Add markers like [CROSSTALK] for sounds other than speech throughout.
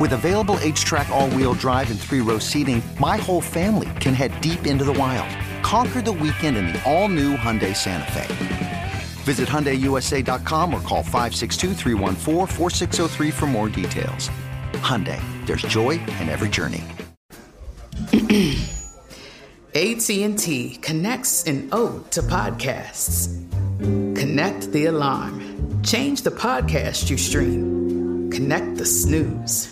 With available HTRAC, all wheel drive, and three row seating, my whole family can head deep into the wild. Conquer the weekend in the all new Hyundai Santa Fe. Visit HyundaiUSA.com or call 562 for more details. Hyundai, there's joy in every journey. [CLEARS THROAT] AT&T connects an ode to podcasts. Connect the alarm. Change the podcast you stream. Connect the snooze.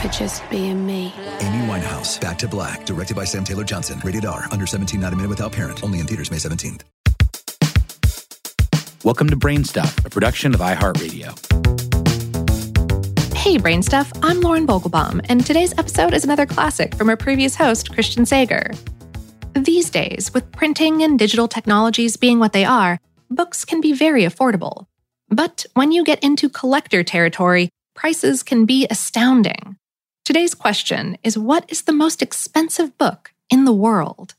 for just being me. Amy Winehouse, Back to Black, directed by Sam Taylor Johnson. Rated R, under 17, not a minute without parent. Only in theaters May 17th. Welcome to Brainstuff, a production of iHeartRadio. Hey, Brain Stuff, I'm Lauren Vogelbaum, and today's episode is another classic from our previous host, Christian Sager. These days, with printing and digital technologies being what they are, books can be very affordable. But when you get into collector territory, prices can be astounding. Today's question is what is the most expensive book in the world?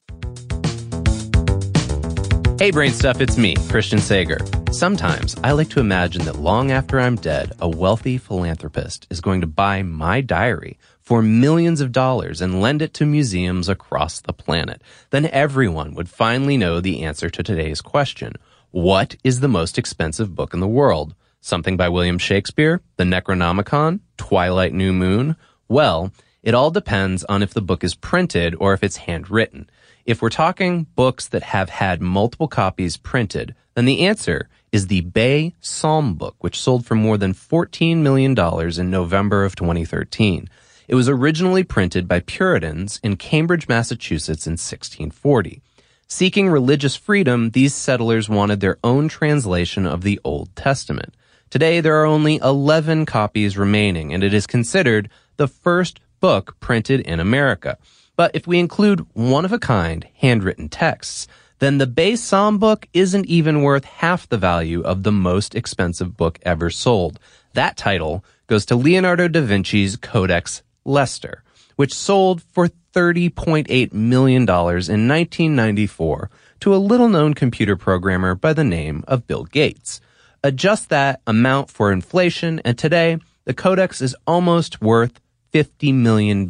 Hey, Brain Stuff, it's me, Christian Sager. Sometimes I like to imagine that long after I'm dead, a wealthy philanthropist is going to buy my diary for millions of dollars and lend it to museums across the planet. Then everyone would finally know the answer to today's question. What is the most expensive book in the world? Something by William Shakespeare? The Necronomicon? Twilight New Moon? Well, it all depends on if the book is printed or if it's handwritten. If we're talking books that have had multiple copies printed, then the answer is the Bay Psalm book, which sold for more than $14 million in November of 2013. It was originally printed by Puritans in Cambridge, Massachusetts in 1640. Seeking religious freedom, these settlers wanted their own translation of the Old Testament. Today, there are only 11 copies remaining, and it is considered the first book printed in America. But if we include one of a kind handwritten texts, then the Bay Psalm book isn't even worth half the value of the most expensive book ever sold. That title goes to Leonardo da Vinci's Codex Leicester, which sold for $30.8 million in 1994 to a little known computer programmer by the name of Bill Gates. Adjust that amount for inflation, and today the Codex is almost worth $50 million.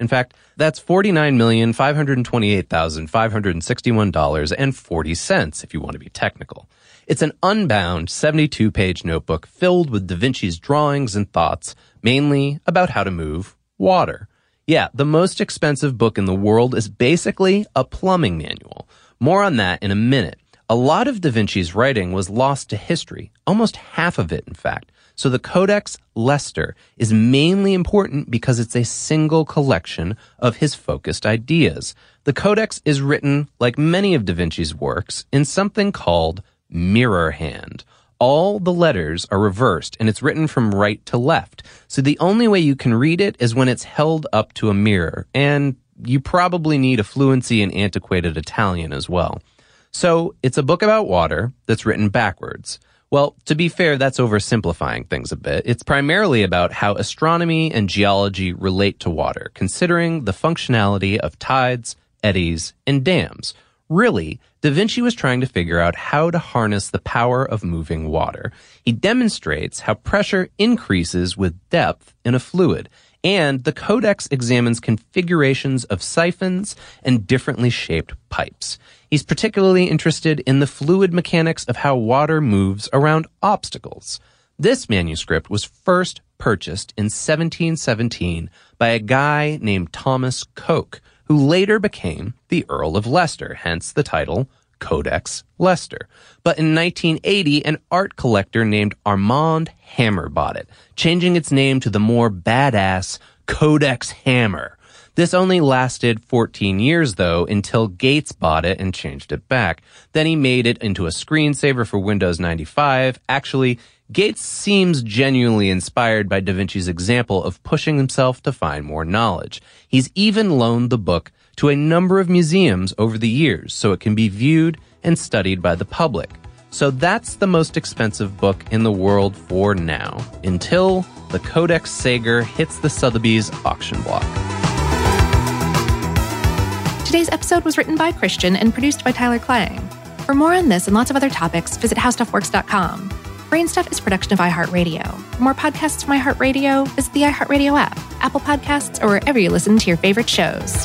In fact, that's $49,528,561.40 if you want to be technical. It's an unbound 72 page notebook filled with Da Vinci's drawings and thoughts, mainly about how to move water. Yeah, the most expensive book in the world is basically a plumbing manual. More on that in a minute. A lot of Da Vinci's writing was lost to history, almost half of it, in fact. So the Codex Leicester is mainly important because it's a single collection of his focused ideas. The Codex is written, like many of Da Vinci's works, in something called mirror hand. All the letters are reversed and it's written from right to left. So the only way you can read it is when it's held up to a mirror. And you probably need a fluency in antiquated Italian as well. So it's a book about water that's written backwards. Well, to be fair, that's oversimplifying things a bit. It's primarily about how astronomy and geology relate to water, considering the functionality of tides, eddies, and dams. Really, Da Vinci was trying to figure out how to harness the power of moving water. He demonstrates how pressure increases with depth in a fluid, and the codex examines configurations of siphons and differently shaped pipes. He's particularly interested in the fluid mechanics of how water moves around obstacles. This manuscript was first purchased in 1717 by a guy named Thomas Coke, who later became the Earl of Leicester, hence the title Codex Leicester. But in 1980, an art collector named Armand Hammer bought it, changing its name to the more badass Codex Hammer. This only lasted 14 years though until Gates bought it and changed it back. Then he made it into a screensaver for Windows 95. Actually, Gates seems genuinely inspired by Da Vinci's example of pushing himself to find more knowledge. He's even loaned the book to a number of museums over the years so it can be viewed and studied by the public. So that's the most expensive book in the world for now, until the Codex Sager hits the Sotheby's auction block. Today's episode was written by Christian and produced by Tyler Klang. For more on this and lots of other topics, visit howstuffworks.com. Brainstuff is production of iHeartRadio. For more podcasts from iHeartRadio, visit the iHeartRadio app, Apple Podcasts, or wherever you listen to your favorite shows.